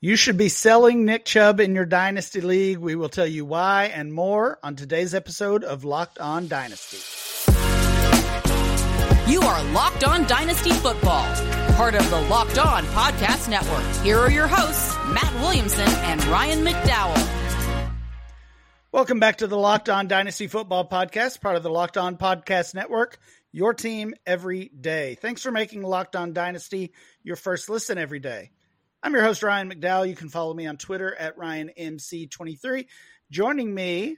You should be selling Nick Chubb in your Dynasty League. We will tell you why and more on today's episode of Locked On Dynasty. You are Locked On Dynasty Football, part of the Locked On Podcast Network. Here are your hosts, Matt Williamson and Ryan McDowell. Welcome back to the Locked On Dynasty Football Podcast, part of the Locked On Podcast Network, your team every day. Thanks for making Locked On Dynasty your first listen every day. I'm your host, Ryan McDowell. You can follow me on Twitter at RyanMC23. Joining me,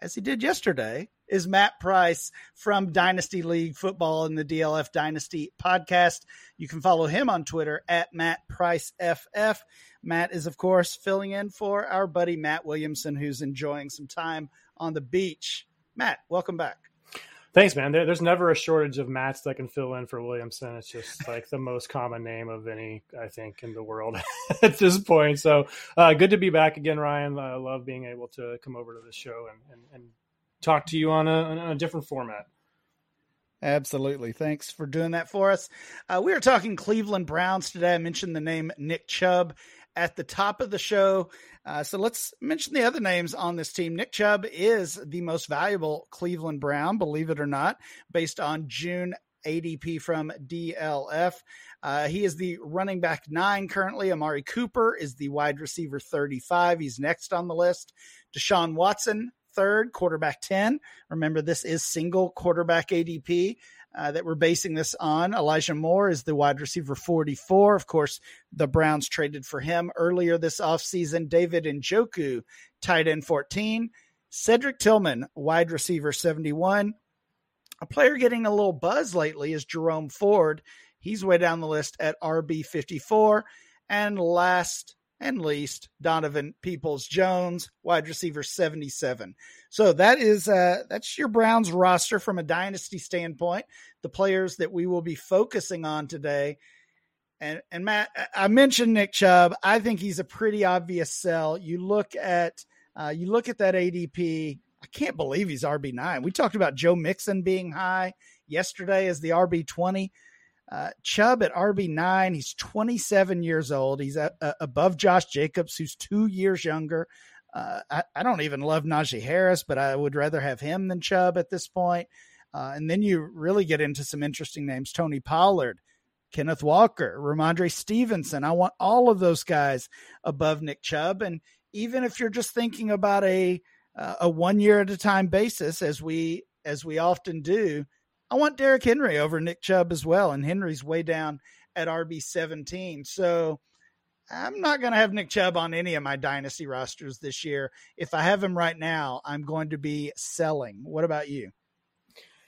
as he did yesterday, is Matt Price from Dynasty League Football and the DLF Dynasty podcast. You can follow him on Twitter at Matt Price FF. Matt is, of course, filling in for our buddy Matt Williamson, who's enjoying some time on the beach. Matt, welcome back. Thanks, man. There, there's never a shortage of Matts that can fill in for Williamson. It's just like the most common name of any, I think, in the world at this point. So uh, good to be back again, Ryan. I love being able to come over to the show and, and, and talk to you on a, on a, different format. Absolutely. Thanks for doing that for us. Uh, we are talking Cleveland Browns today. I mentioned the name Nick Chubb at the top of the show. Uh, so let's mention the other names on this team. Nick Chubb is the most valuable Cleveland Brown, believe it or not, based on June ADP from DLF. Uh, he is the running back nine currently. Amari Cooper is the wide receiver 35. He's next on the list. Deshaun Watson, third, quarterback 10. Remember, this is single quarterback ADP uh, that we're basing this on. Elijah Moore is the wide receiver 44. Of course, the Browns traded for him earlier this offseason. David Njoku, tight end 14. Cedric Tillman, wide receiver 71. A player getting a little buzz lately is Jerome Ford. He's way down the list at RB 54. And last and least Donovan Peoples Jones, wide receiver 77. So that is uh, that's your Browns roster from a dynasty standpoint. The players that we will be focusing on today. And and Matt, I mentioned Nick Chubb. I think he's a pretty obvious sell. You look at uh, you look at that ADP. I can't believe he's RB nine. We talked about Joe Mixon being high yesterday as the RB twenty. Uh, Chubb at RB9, he's 27 years old. He's a, a, above Josh Jacobs, who's two years younger. Uh, I, I, don't even love Najee Harris, but I would rather have him than Chubb at this point. Uh, and then you really get into some interesting names Tony Pollard, Kenneth Walker, Rhamondre Stevenson. I want all of those guys above Nick Chubb. And even if you're just thinking about a uh, a one year at a time basis, as we as we often do, I want Derrick Henry over Nick Chubb as well, and Henry's way down at RB seventeen. So I'm not going to have Nick Chubb on any of my dynasty rosters this year. If I have him right now, I'm going to be selling. What about you?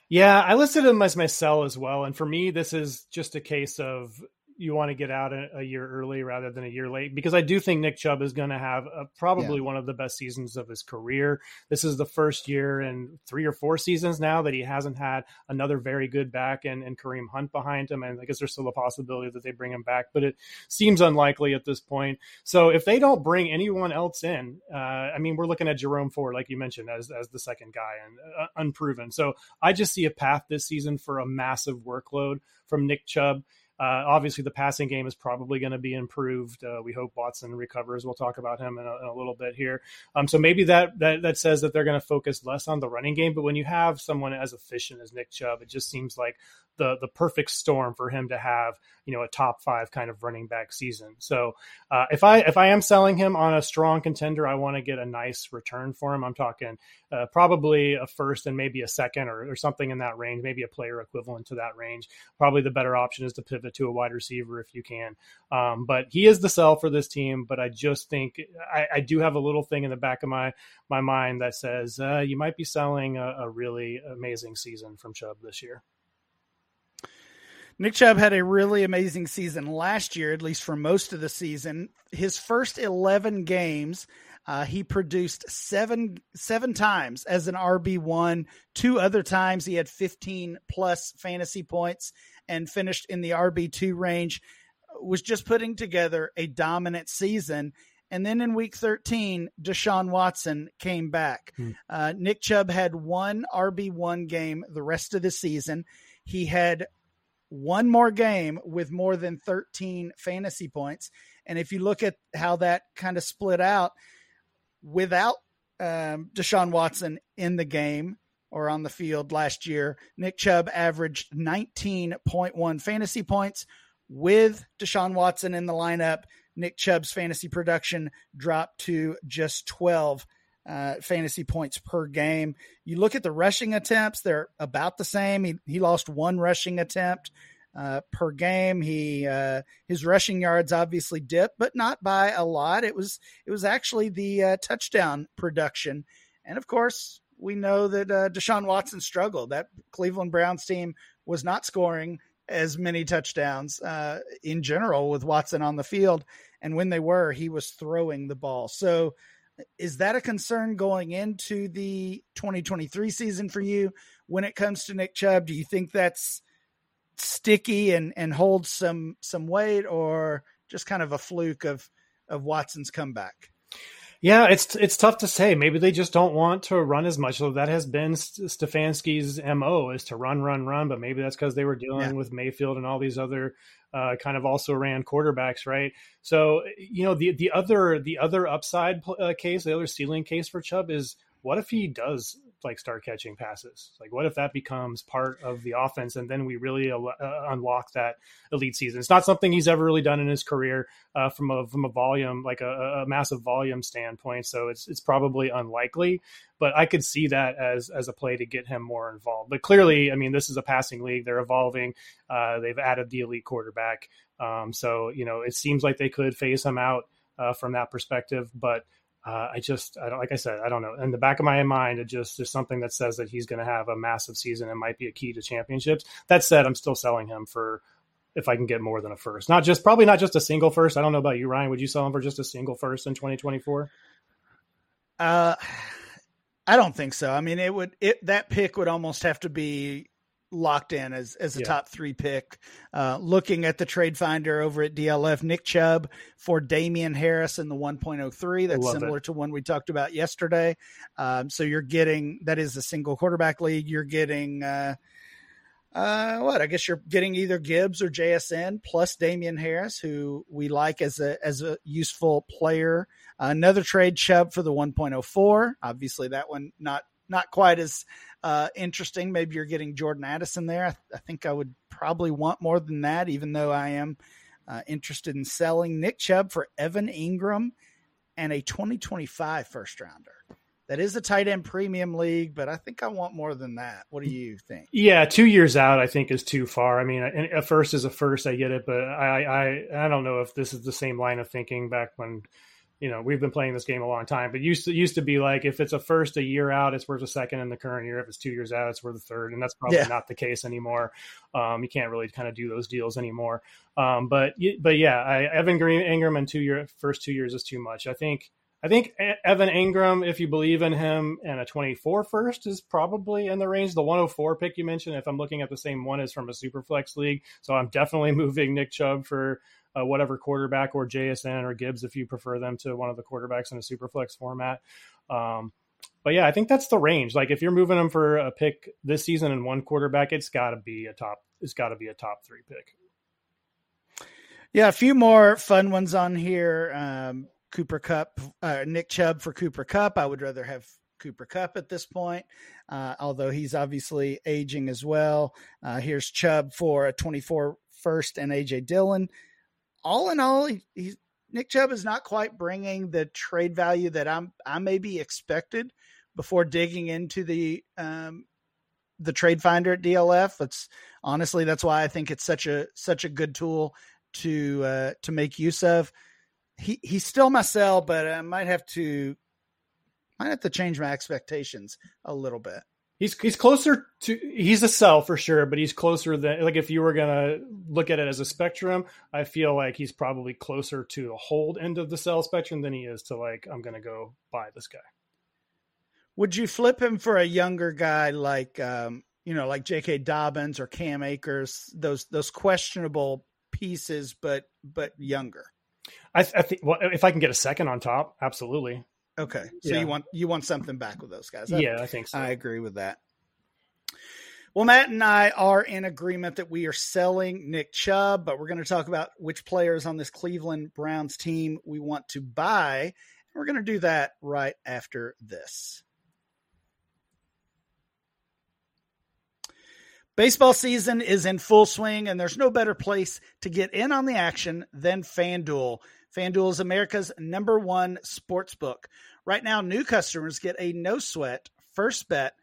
Yeah, I listed him as my sell as well. And for me, this is just a case of you want to get out a, a, year early rather than a year late because I do think Nick Chubb is going to have a, probably yeah. one of the best seasons of his career. This is the first year in three or four seasons now that he hasn't had another very good back and, and Kareem Hunt behind him. And I guess there's still a possibility that they bring him back, but it seems unlikely at this point. So if they don't bring anyone else in, uh, I mean, we're looking at Jerome Ford, like you mentioned, as, as the second guy and uh, unproven. So I just see a path this season for a massive workload from Nick Chubb. Uh, obviously, the passing game is probably going to be improved. Uh, we hope Watson recovers. We'll talk about him in a, in a little bit here. Um, so maybe that, that that says that they're going to focus less on the running game. But when you have someone as efficient as Nick Chubb, it just seems like the the perfect storm for him to have you know a top five kind of running back season. So uh, if I if I am selling him on a strong contender, I want to get a nice return for him. I'm talking uh, probably a first and maybe a second or, or something in that range, maybe a player equivalent to that range. Probably the better option is to pivot to a wide receiver if you can. Um, but he is the sell for this team. But I just think I, I, do have a little thing in the back of my my mind that says uh, you might be selling a, a really amazing season from Chubb this year. Nick Chubb had a really amazing season last year, at least for most of the season. His first 11 games, uh, he produced seven seven times as an RB one. Two other times he had 15 plus fantasy points and finished in the RB two range. Was just putting together a dominant season. And then in week 13, Deshaun Watson came back. Hmm. Uh, Nick Chubb had one RB1 game the rest of the season. He had one more game with more than 13 fantasy points. And if you look at how that kind of split out without um, Deshaun Watson in the game or on the field last year, Nick Chubb averaged 19.1 fantasy points. With Deshaun Watson in the lineup, Nick Chubb's fantasy production dropped to just 12 uh, fantasy points per game. You look at the rushing attempts; they're about the same. He he lost one rushing attempt uh, per game. He uh, his rushing yards obviously dipped, but not by a lot. It was it was actually the uh, touchdown production, and of course we know that uh, Deshaun Watson struggled. That Cleveland Browns team was not scoring as many touchdowns uh, in general with Watson on the field, and when they were, he was throwing the ball. So is that a concern going into the 2023 season for you when it comes to Nick Chubb? Do you think that's sticky and and holds some some weight, or just kind of a fluke of of Watson's comeback? Yeah, it's it's tough to say. Maybe they just don't want to run as much. So that has been Stefanski's mo is to run, run, run. But maybe that's because they were dealing yeah. with Mayfield and all these other uh, kind of also ran quarterbacks, right? So you know the the other the other upside uh, case, the other ceiling case for Chubb is what if he does like start catching passes? Like, what if that becomes part of the offense, and then we really uh, unlock that elite season? It's not something he's ever really done in his career uh, from a from a volume like a, a, massive volume standpoint. So it's it's probably unlikely, but I could see that as as a play to get him more involved. But clearly, I mean, this is a passing league; they're evolving. Uh, they've added the elite quarterback, um, so you know it seems like they could phase him out uh, from that perspective, but uh, I just, I like I said, I don't know. In the back of my mind, it just there's something that says that he's going to have a massive season and might be a key to championships. That said, I'm still selling him for if I can get more than a first. Not just probably not just a single first. I don't know about you, Ryan. Would you sell him for just a single first in 2024? Uh, I don't think so. I mean, it would it that pick would almost have to be locked in as as a yeah. top three pick. Uh, looking at the trade finder over at DLF, Nick Chubb for Damien Harris in the 1.03. That's similar it. to one we talked about yesterday. Um, so you're getting that is a single quarterback league. You're getting. Uh, uh, what I guess you're getting either Gibbs or JSN plus Damien Harris, who we like as a as a useful player. Uh, another trade Chubb for the 1.04. Obviously, that one not not quite as uh, interesting. Maybe you're getting Jordan Addison there. I, th- I, think I would probably want more than that, even though I am uh, interested in selling Nick Chubb for Evan Engram and a 2025 first rounder. That is a tight end premium league, but I think I want more than that. What do you think? Yeah, two years out, I think is too far. I mean, a first is a first. I get it, but I, I, I don't know if this is the same line of thinking back when you know we've been playing this game a long time but used to used to be like if it's a first a year out it's worth a second in the current year if it's two years out it's worth a third and that's probably yeah. not the case anymore um, you can't really kind of do those deals anymore um, but but yeah I, evan green engram in two year first two years is too much i think I think Evan Engram if you believe in him, and a 24 first is probably in the range. The 104 pick you mentioned, if I'm looking at the same one, is from a super flex league. So I'm definitely moving Nick Chubb for uh, whatever quarterback or JSN or Gibbs if you prefer them to one of the quarterbacks in a super flex format. Um, but yeah, I think that's the range. Like if you're moving them for a pick this season and one quarterback, it's got to be a top. It's got to be a top three pick. Yeah, a few more fun ones on here. Um, Cooper Kupp, uh, Nick Chubb for Cooper Kupp. I would rather have Cooper Kupp at this point, uh, although he's obviously aging as well. Uh, here's Chubb for a 24 first and AJ Dillon all in all, he, he's Nick Chubb is not quite bringing the trade value that I'm I maybe expected before digging into the um, the trade finder at DLF. It's honestly that's why I think it's such a such a good tool to uh, to make use of. He he's still my sell, but I might have to might have to change my expectations a little bit. He's he's closer to he's a sell for sure, but he's closer than like if you were gonna look at it as a spectrum, I feel like he's probably closer to the hold end of the sell spectrum than he is to like I'm gonna go buy this guy. Would you flip him for a younger guy like um, you know like J.K. Dobbins or Cam Akers, those those questionable pieces, but but younger? I, th- I think well, if I can get a second on top, absolutely. Okay, so yeah. you want you want something back with those guys? I, yeah, I think so. I agree with that. Well, Matt and I are in agreement that we are selling Nick Chubb, but we're going to talk about which players on this Cleveland Browns team we want to buy. And we're going to do that right after this. Baseball season is in full swing, and there's no better place to get in on the action than FanDuel. FanDuel is America's number one sports book. Right now, new customers get a no sweat first bet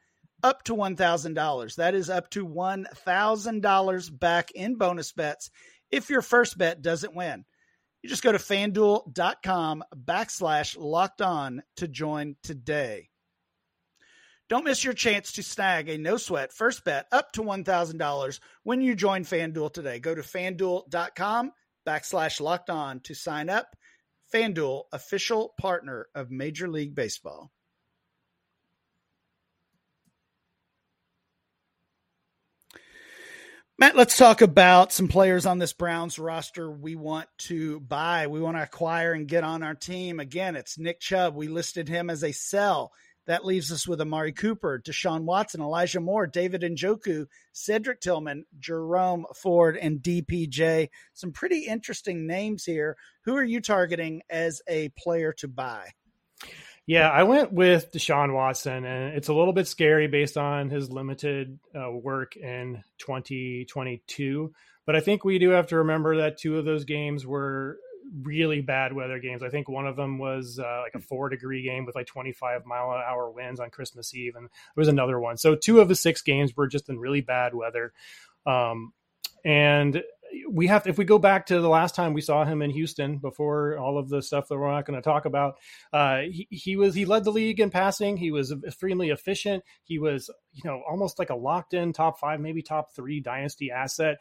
up to $1,000. That is up to $1,000 back in bonus bets if your first bet doesn't win. You just go to fanduel.com backslash locked on to join today. Don't miss your chance to snag a no sweat first bet up to $1,000 when you join FanDuel today. Go to fanduel.com backslash locked on to sign up. FanDuel, official partner of Major League Baseball. Matt, let's talk about some players on this Browns roster we want to buy. We want to acquire and get on our team. Again, it's Nick Chubb. We listed him as a sell. That leaves us with Amari Cooper, Deshaun Watson, Elijah Moore, David Njoku, Cedric Tillman, Jerome Ford, and DPJ. Some pretty interesting names here. Who are you targeting as a player to buy? Yeah, I went with Deshaun Watson, and it's a little bit scary based on his limited uh, work in 2022. But I think we do have to remember that two of those games were really bad weather games. I think one of them was uh, like a four degree game with like 25 mile an hour winds on Christmas Eve, and there was another one. So two of the six games were just in really bad weather. Um, and we have if we go back to the last time we saw him in Houston before all of the stuff that we're not going to talk about, uh, he, he was he led the league in passing. He was extremely efficient. He was you know almost like a locked in top five, maybe top three dynasty asset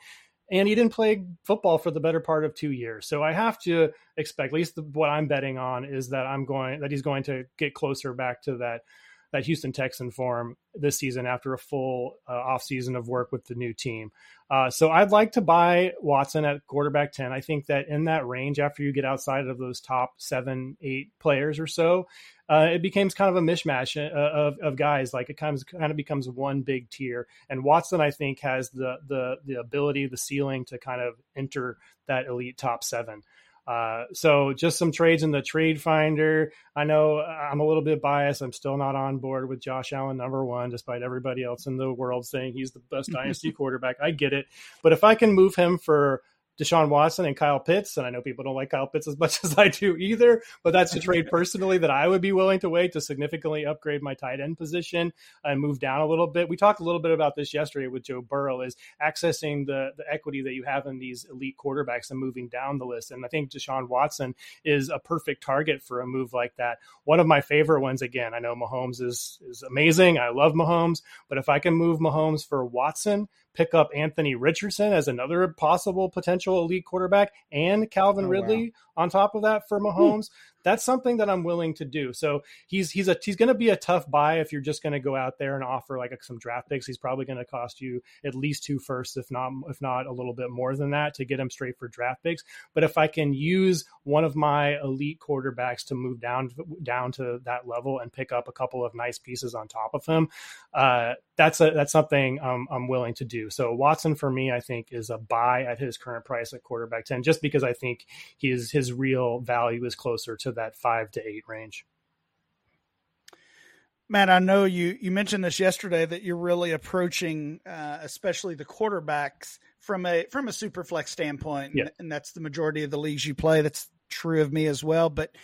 and he didn't play football for the better part of two years. So I have to expect, at least what I'm betting on, is that I'm going that he's going to get closer back to that that Houston Texan form this season after a full uh, off season of work with the new team. Uh, so I'd like to buy Watson at quarterback 10. I think that in that range, after you get outside of those top seven, eight players or so, uh, it becomes kind of a mishmash uh, of, of guys. Like it kind of, kind of becomes one big tier. And Watson, I think, has the, the, the ability, the ceiling to kind of enter that elite top seven. Uh, so just some trades in the trade finder. I know I'm a little bit biased. I'm still not on board with Josh Allen number one, despite everybody else in the world saying he's the best dynasty quarterback. I get it, but if I can move him for Deshaun Watson and Kyle Pitts, and I know people don't like Kyle Pitts as much as I do either, but that's a trade personally that I would be willing to wait to significantly upgrade my tight end position and move down a little bit. We talked a little bit about this yesterday with Joe Burrow is accessing the the equity that you have in these elite quarterbacks and moving down the list. And I think Deshaun Watson is a perfect target for a move like that. One of my favorite ones, again, I know Mahomes is is amazing. I love Mahomes, but if I can move Mahomes for Watson, pick up Anthony Richardson as another possible potential elite quarterback and Calvin oh, Ridley wow. on top of that for hmm. Mahomes that's something that I'm willing to do. So he's he's a he's going to be a tough buy if you're just going to go out there and offer like some draft picks. He's probably going to cost you at least two firsts, if not if not a little bit more than that, to get him straight for draft picks. But if I can use one of my elite quarterbacks to move down down to that level and pick up a couple of nice pieces on top of him, uh, that's a that's something I'm willing to do. So Watson for me, I think is a buy at his current price at quarterback ten, just because I think his his real value is closer to that five to eight range. Matt, I know you you mentioned this yesterday that you're really approaching, uh, especially the quarterbacks from a from a super flex standpoint, yeah. and that's the majority of the leagues you play. That's true of me as well. But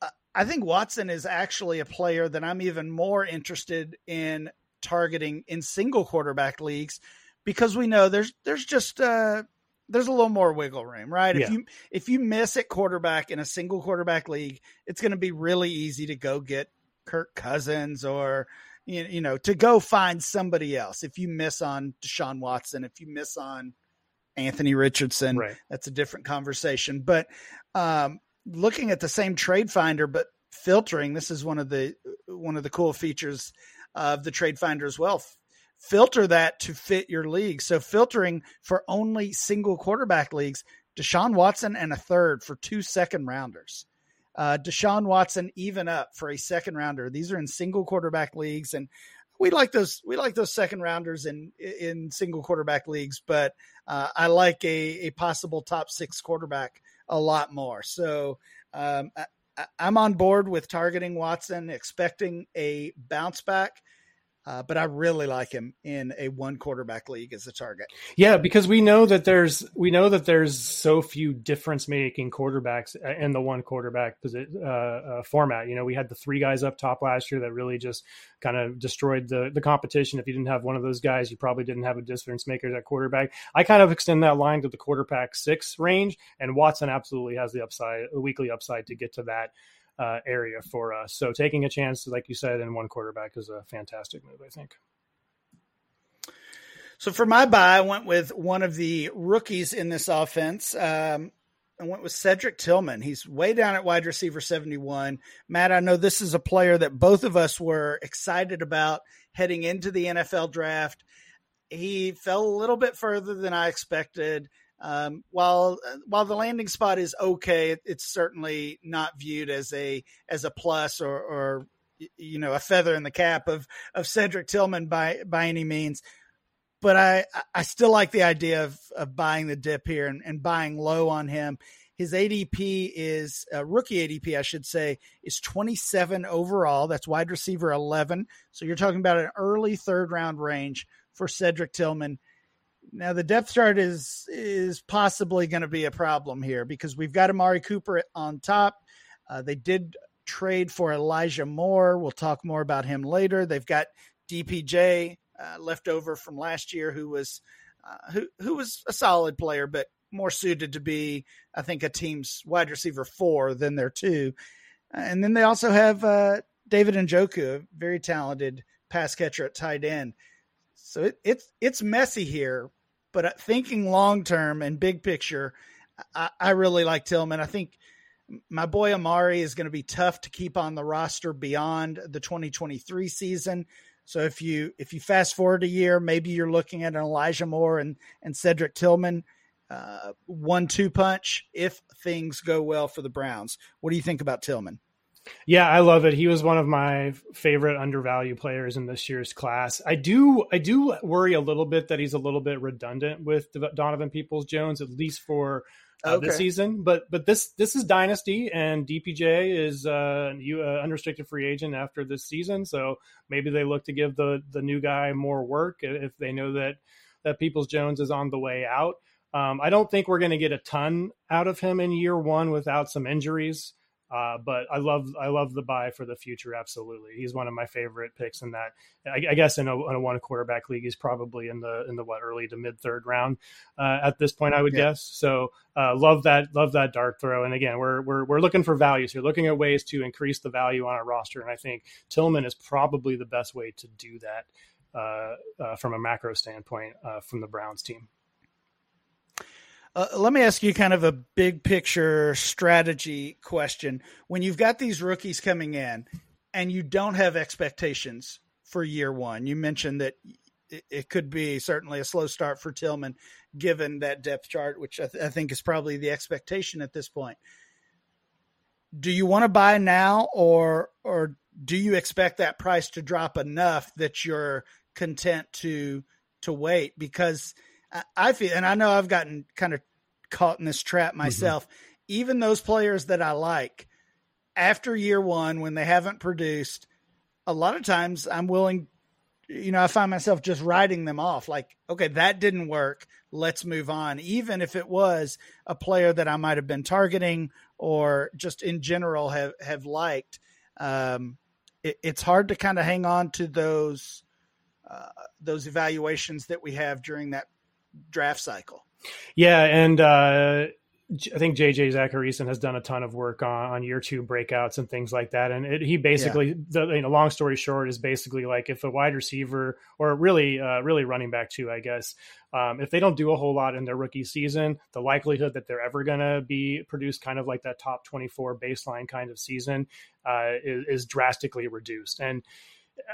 uh, I think Watson is actually a player that I'm even more interested in targeting in single quarterback leagues because we know there's there's just uh, there's a little more wiggle room, right? Yeah. If you if you miss at quarterback in a single quarterback league, it's going to be really easy to go get Kirk Cousins or you know to go find somebody else. If you miss on Deshaun Watson, if you miss on Anthony Richardson, right. that's a different conversation. But um, looking at the same trade finder, but filtering, this is one of the one of the cool features of the trade finder as well filter that to fit your league. So filtering for only single quarterback leagues, Deshaun Watson and a third for two second rounders. Uh, Deshaun Watson even up for a second rounder. These are in single quarterback leagues, and we like those we like those second rounders in in single quarterback leagues, but uh, I like a, a possible top six quarterback a lot more. So um, I, I'm on board with targeting Watson, expecting a bounce back. Uh, but I really like him in a one quarterback league as a target. Yeah, because we know that there's we know that there's so few difference making quarterbacks in the one quarterback uh, uh, format. You know, we had the three guys up top last year that really just kind of destroyed the the competition. If you didn't have one of those guys, you probably didn't have a difference maker at quarterback. I kind of extend that line to the quarterback six range, and Watson absolutely has the upside, a weekly upside to get to that uh, area for us. So taking a chance, like you said, in one quarterback is a fantastic move, I think. So for my buy, I went with one of the rookies in this offense. Um, I went with Cedric Tillman. He's way down at wide receiver 71. Matt, I know this is a player that both of us were excited about heading into the NFL draft. He fell a little bit further than I expected. Um, while while the landing spot is okay, it, it's certainly not viewed as a as a plus or, or you know a feather in the cap of of Cedric Tillman by by any means. But I I still like the idea of of buying the dip here and, and buying low on him. His ADP is uh, rookie ADP, I should say, is 27 overall. That's wide receiver 11. So you're talking about an early third round range for Cedric Tillman. Now the depth chart is is possibly going to be a problem here because we've got Amari Cooper on top. Uh, they did trade for Elijah Moore. We'll talk more about him later. They've got DPJ uh, left over from last year, who was uh, who who was a solid player, but more suited to be, I think, a team's wide receiver four than their two. And then they also have uh, David Njoku, a very talented pass catcher at tight end. So it, it's it's messy here, but uh, thinking long term and big picture, I, I really like Tillman. I think my boy Amari is going to be tough to keep on the roster beyond the 2023 season. So if you if you fast forward a year, maybe you're looking at an Elijah Moore and and Cedric Tillman uh, one two punch if things go well for the Browns. What do you think about Tillman? Yeah, I love it. He was one of my favorite undervalued players in this year's class. I do I do worry a little bit that he's a little bit redundant with Donovan Peoples Jones, at least for uh, okay. this season. But but this this is dynasty, and DPJ is uh, you uh, unrestricted free agent after this season. So maybe they look to give the the new guy more work if they know that that Peoples Jones is on the way out. Um, I don't think we're going to get a ton out of him in year one without some injuries. Uh, but I love I love the buy for the future. Absolutely, he's one of my favorite picks in that. I, I guess in a, in a, one quarterback league, he's probably in the in the what early to mid third round uh, at this point. I would yeah. guess. So uh, love that love that dart throw. And again, we're we're we're looking for values here, looking at ways to increase the value on our roster. And I think Tillman is probably the best way to do that uh, uh, from a macro standpoint uh, from the Browns team. Uh, let me ask you kind of a big picture strategy question. When you've got these rookies coming in and you don't have expectations for year one, you mentioned that it, could be certainly a slow start for Tillman given that depth chart, which I, th- I think is probably the expectation at this point. Do you want to buy now or or do you expect that price to drop enough that you're content to to wait because – I feel, and I know I've gotten kind of caught in this trap mm-hmm. myself. Mm-hmm. Even those players that I like, after year one, when they haven't produced, a lot of times I'm willing, you know, I find myself just writing them off. Like, okay, that didn't work. Let's move on. Even if it was a player that I might have been targeting or just in general have, have liked. Um, it, it's hard to kind of hang on to those uh, those evaluations that we have during that draft cycle. Yeah, and uh, I think JJ Zachariason has done a ton of work on, on year two breakouts and things like that. And it, he basically, yeah. the, you know, long story short, is basically like if a wide receiver or really, uh, really running back too, I guess, um, if they don't do a whole lot in their rookie season, the likelihood that they're ever going to be produced kind of like that top 24 baseline kind of season uh, is, is drastically reduced. And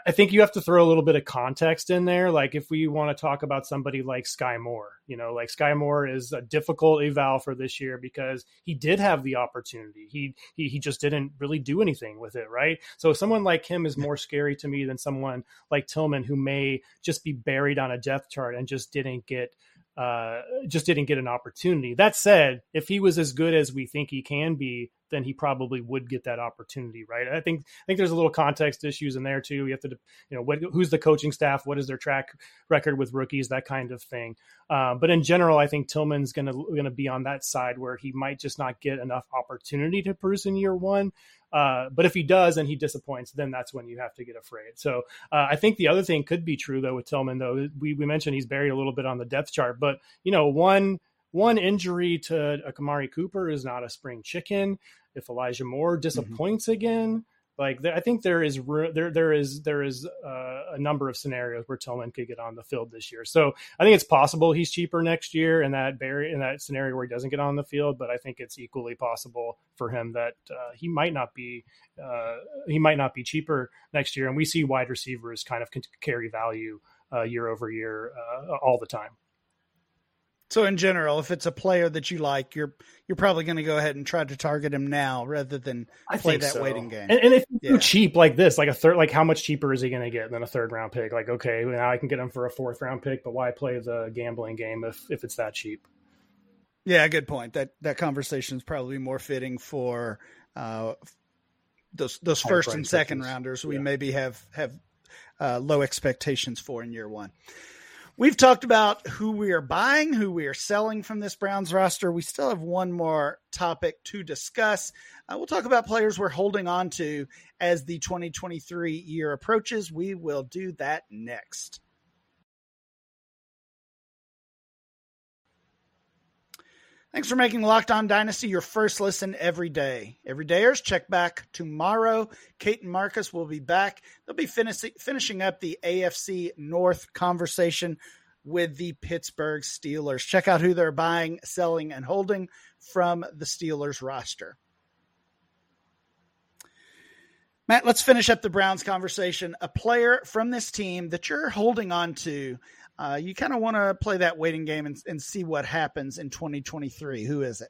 I think you have to throw a little bit of context in there. Like if we want to talk about somebody like Skyy Moore, you know, like Skyy Moore is a difficult eval for this year because he did have the opportunity. He he he just didn't really do anything with it, right? So someone like him is more scary to me than someone like Tillman who may just be buried on a depth chart and just didn't get uh, just didn't get an opportunity. That said, if he was as good as we think he can be, then he probably would get that opportunity, right? I think I think there's a little context issues in there too. You have to, you know, what, who's the coaching staff? What is their track record with rookies? That kind of thing. Uh, but in general, I think Tillman's gonna gonna be on that side where he might just not get enough opportunity to produce in year one. Uh, but if he does and he disappoints, then that's when you have to get afraid. So uh, I think the other thing could be true though with Tillman. Though we we mentioned he's buried a little bit on the depth chart, but you know one one injury to Amari Cooper is not a spring chicken. If Elijah Moore mm-hmm. disappoints mm-hmm. again, like I think there is there there is there is uh, a number of scenarios where Tillman could get on the field this year. So I think it's possible he's cheaper next year in that Barry in that scenario where he doesn't get on the field. But I think it's equally possible for him that uh, he might not be uh, he might not be cheaper next year. And we see wide receivers kind of carry value uh, year over year uh, all the time. So in general, if it's a player that you like, you're you're probably going to go ahead and try to target him now rather than I play that so. waiting game. And, and if yeah. cheap like this, like a third, like how much cheaper is he going to get than a third round pick? Like okay, now I can get him for a fourth round pick, but why play the gambling game if if it's that cheap? Yeah, good point. That that conversation is probably more fitting for uh, those those first and second rounders. We yeah. maybe have have uh, low expectations for in year one. We've talked about who we are buying, who we are selling from this Browns roster. We still have one more topic to discuss. Uh, we'll talk about players we're holding on to as the 2023 year approaches. We will do that next. Thanks for making Locked On Dynasty your first listen every day. Every dayers, check back tomorrow. Kate and Marcus will be back. They'll be finish- finishing up the AFC North conversation with the Pittsburgh Steelers. Check out who they're buying, selling, and holding from the Steelers roster. Matt, let's finish up the Browns conversation. A player from this team that you're holding on to uh, you kind of want to play that waiting game and, and, see what happens in 2023. Who is it?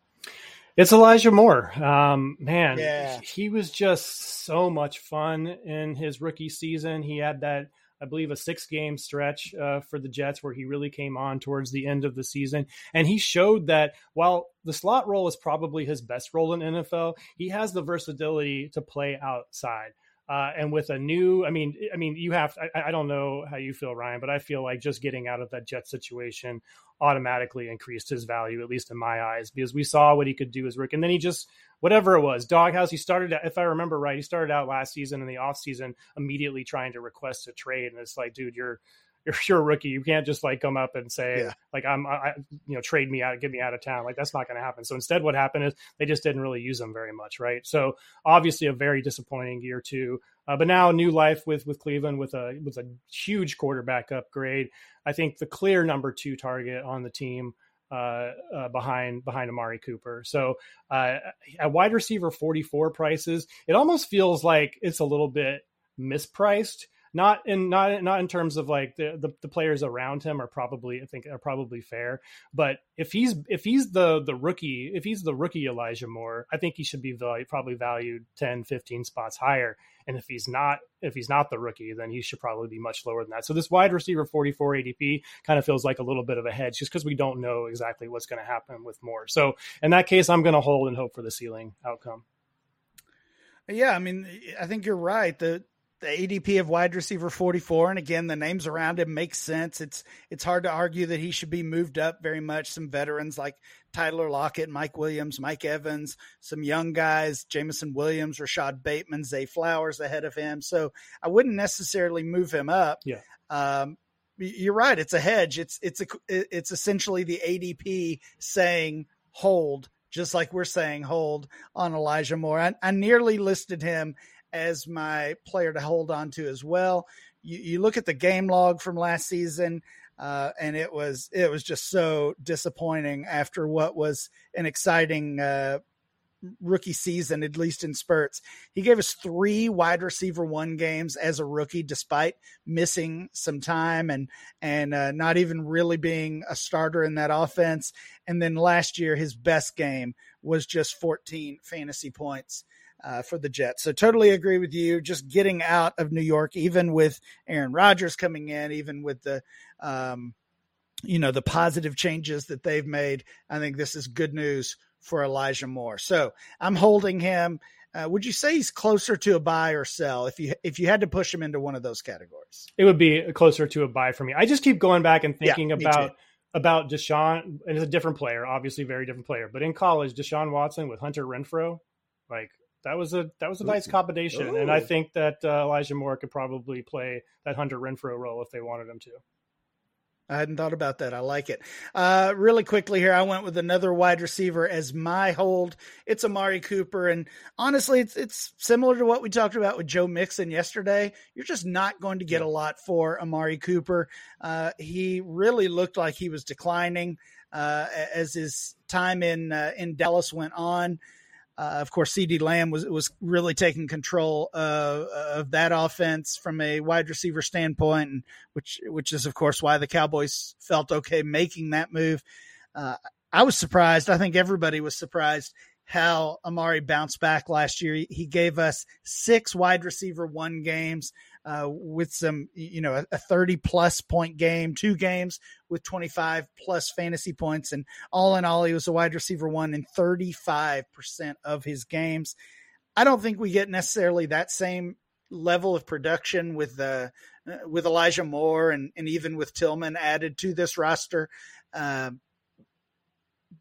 It's Elijah Moore. Um, man, yeah. he was just so much fun in his rookie season. He had that, I believe, a six game stretch uh, for the Jets where he really came on towards the end of the season. And he showed that while the slot role is probably his best role in NFL, he has the versatility to play outside. Uh, and with a new, I mean, I mean, you have. I, I, don't know how you feel, Ryan, but I feel like just getting out of that Jet situation automatically increased his value, at least in my eyes, because we saw what he could do as Rick, and then he just whatever it was, doghouse. He started, out if I remember right, he started out last season in the off season immediately trying to request a trade, and it's like, dude, you're you're, you're a rookie. You can't just like come up and say yeah. like I'm, I, you know, trade me out, get me out of town. Like that's not going to happen. So instead, what happened is they just didn't really use them very much, right? So obviously, a very disappointing year two. Uh, but now new life with with Cleveland with a with a huge quarterback upgrade. I think the clear number two target on the team. Uh, uh, behind behind Amari Cooper. So uh, at wide receiver 44 prices, it almost feels like it's a little bit mispriced not in not not in terms of like the, the, the players around him are probably I think are probably fair, but if he's if he's the the rookie if he's the rookie Elijah Moore, I think he should be value, probably valued 10, 15 spots higher. And if he's not if he's not the rookie, then he should probably be much lower than that. So this wide receiver 44 ADP kind of feels like a little bit of a hedge just because we don't know exactly what's going to happen with Moore. So in that case, I'm going to hold and hope for the ceiling outcome. Yeah, I mean, I think you're right. The the ADP of wide receiver 44 and again the names around him make sense it's it's hard to argue that he should be moved up very much some veterans like Tyler Lockett, Mike Williams, Mike Evans, some young guys, Jameson Williams, Rashod Bateman, Zay Flowers ahead of him. So I wouldn't necessarily move him up. Yeah. Um, you're right. It's a hedge. It's it's a it's essentially the ADP saying hold, just like we're saying hold on Elijah Moore. I, I nearly listed him as my player to hold on to as well. You, you look at the game log from last season, uh, and it was it was just so disappointing after what was an exciting uh, rookie season, at least in spurts. He gave us three wide receiver one games as a rookie, despite missing some time and and uh, not even really being a starter in that offense. And then last year, his best game was just 14 fantasy points. Uh, for the Jets. So totally agree with you. Just getting out of New York, even with Aaron Rodgers coming in, even with the, um, you know, the positive changes that they've made. I think this is good news for Elijah Moore. So I'm holding him. Uh, would you say he's closer to a buy or sell if you if you had to push him into one of those categories? It would be closer to a buy for me. I just keep going back and thinking yeah, about about Deshaun, and it's a different player, obviously very different player. But in college, Deshaun Watson with Hunter Renfrow, like that was a that was a nice combination, Ooh. and I think that uh, Elijah Moore could probably play that Hunter Renfrow role if they wanted him to. I hadn't thought about that. I like it. Uh, really quickly here, I went with another wide receiver as my hold. It's Amari Cooper, and honestly, it's it's similar to what we talked about with Joe Mixon yesterday. You're just not going to get a lot for Amari Cooper. Uh, he really looked like he was declining uh, as his time in uh, in Dallas went on. Uh, of course, CeeDee Lamb was was really taking control of, of that offense from a wide receiver standpoint, and which which is of course why the Cowboys felt okay making that move. Uh, I was surprised. I think everybody was surprised how Amari bounced back last year. He gave us six wide receiver one games uh, with some, you know, a, a 30 plus point game, two games with 25 plus fantasy points. And all in all, he was a wide receiver one in 35% of his games. I don't think we get necessarily that same level of production with uh, with Elijah Moore and, and even with Tillman added to this roster. Uh,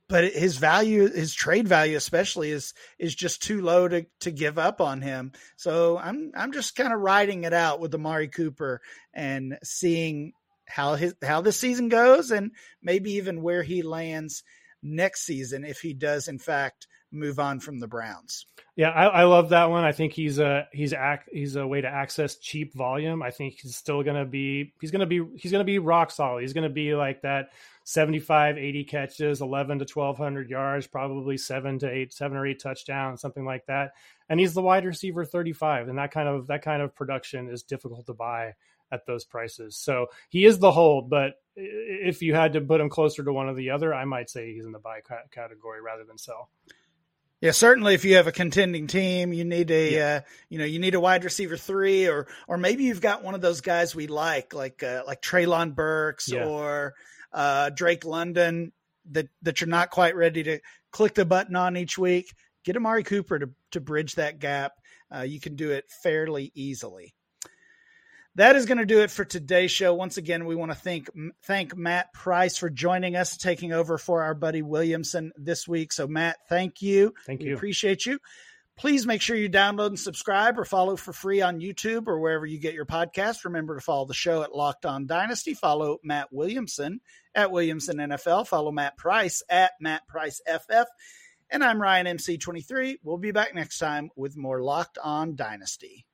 but his value, his trade value, especially, is is just too low to to give up on him. So I'm I'm just kind of riding it out with Amari Cooper and seeing how his how this season goes, and maybe even where he lands next season if he does in fact move on from the Browns. Yeah, I, I, love that one. I think he's a he's act he's a way to access cheap volume. I think he's still gonna be he's gonna be he's gonna be rock solid. He's gonna be like that 75, 80 catches, 11 to 1200 yards, probably seven to eight, seven or eight touchdowns, something like that. And he's the wide receiver 35. And that kind of, that kind of production is difficult to buy at those prices. So he is the hold, but if you had to put him closer to one or the other, I might say he's in the buy category rather than sell. Yeah, certainly. If you have a contending team, you need a yeah. uh, you know you need a wide receiver three, or or maybe you've got one of those guys we like, like uh, like Treylon Burks yeah. or uh, Drake London that that you're not quite ready to click the button on each week. Get Amari Cooper to to bridge that gap. Uh, you can do it fairly easily. That is going to do it for today's show. Once again, we want to thank thank Matt Price for joining us, taking over for our buddy Williamson this week. So, Matt, thank you. Thank we you. Appreciate you. Please make sure you download and subscribe or follow for free on YouTube or wherever you get your podcast. Remember to follow the show at Locked On Dynasty. Follow Matt Williamson at Williamson NFL. Follow Matt Price at Matt Price FF. And I'm Ryan MC23. We'll be back next time with more Locked On Dynasty.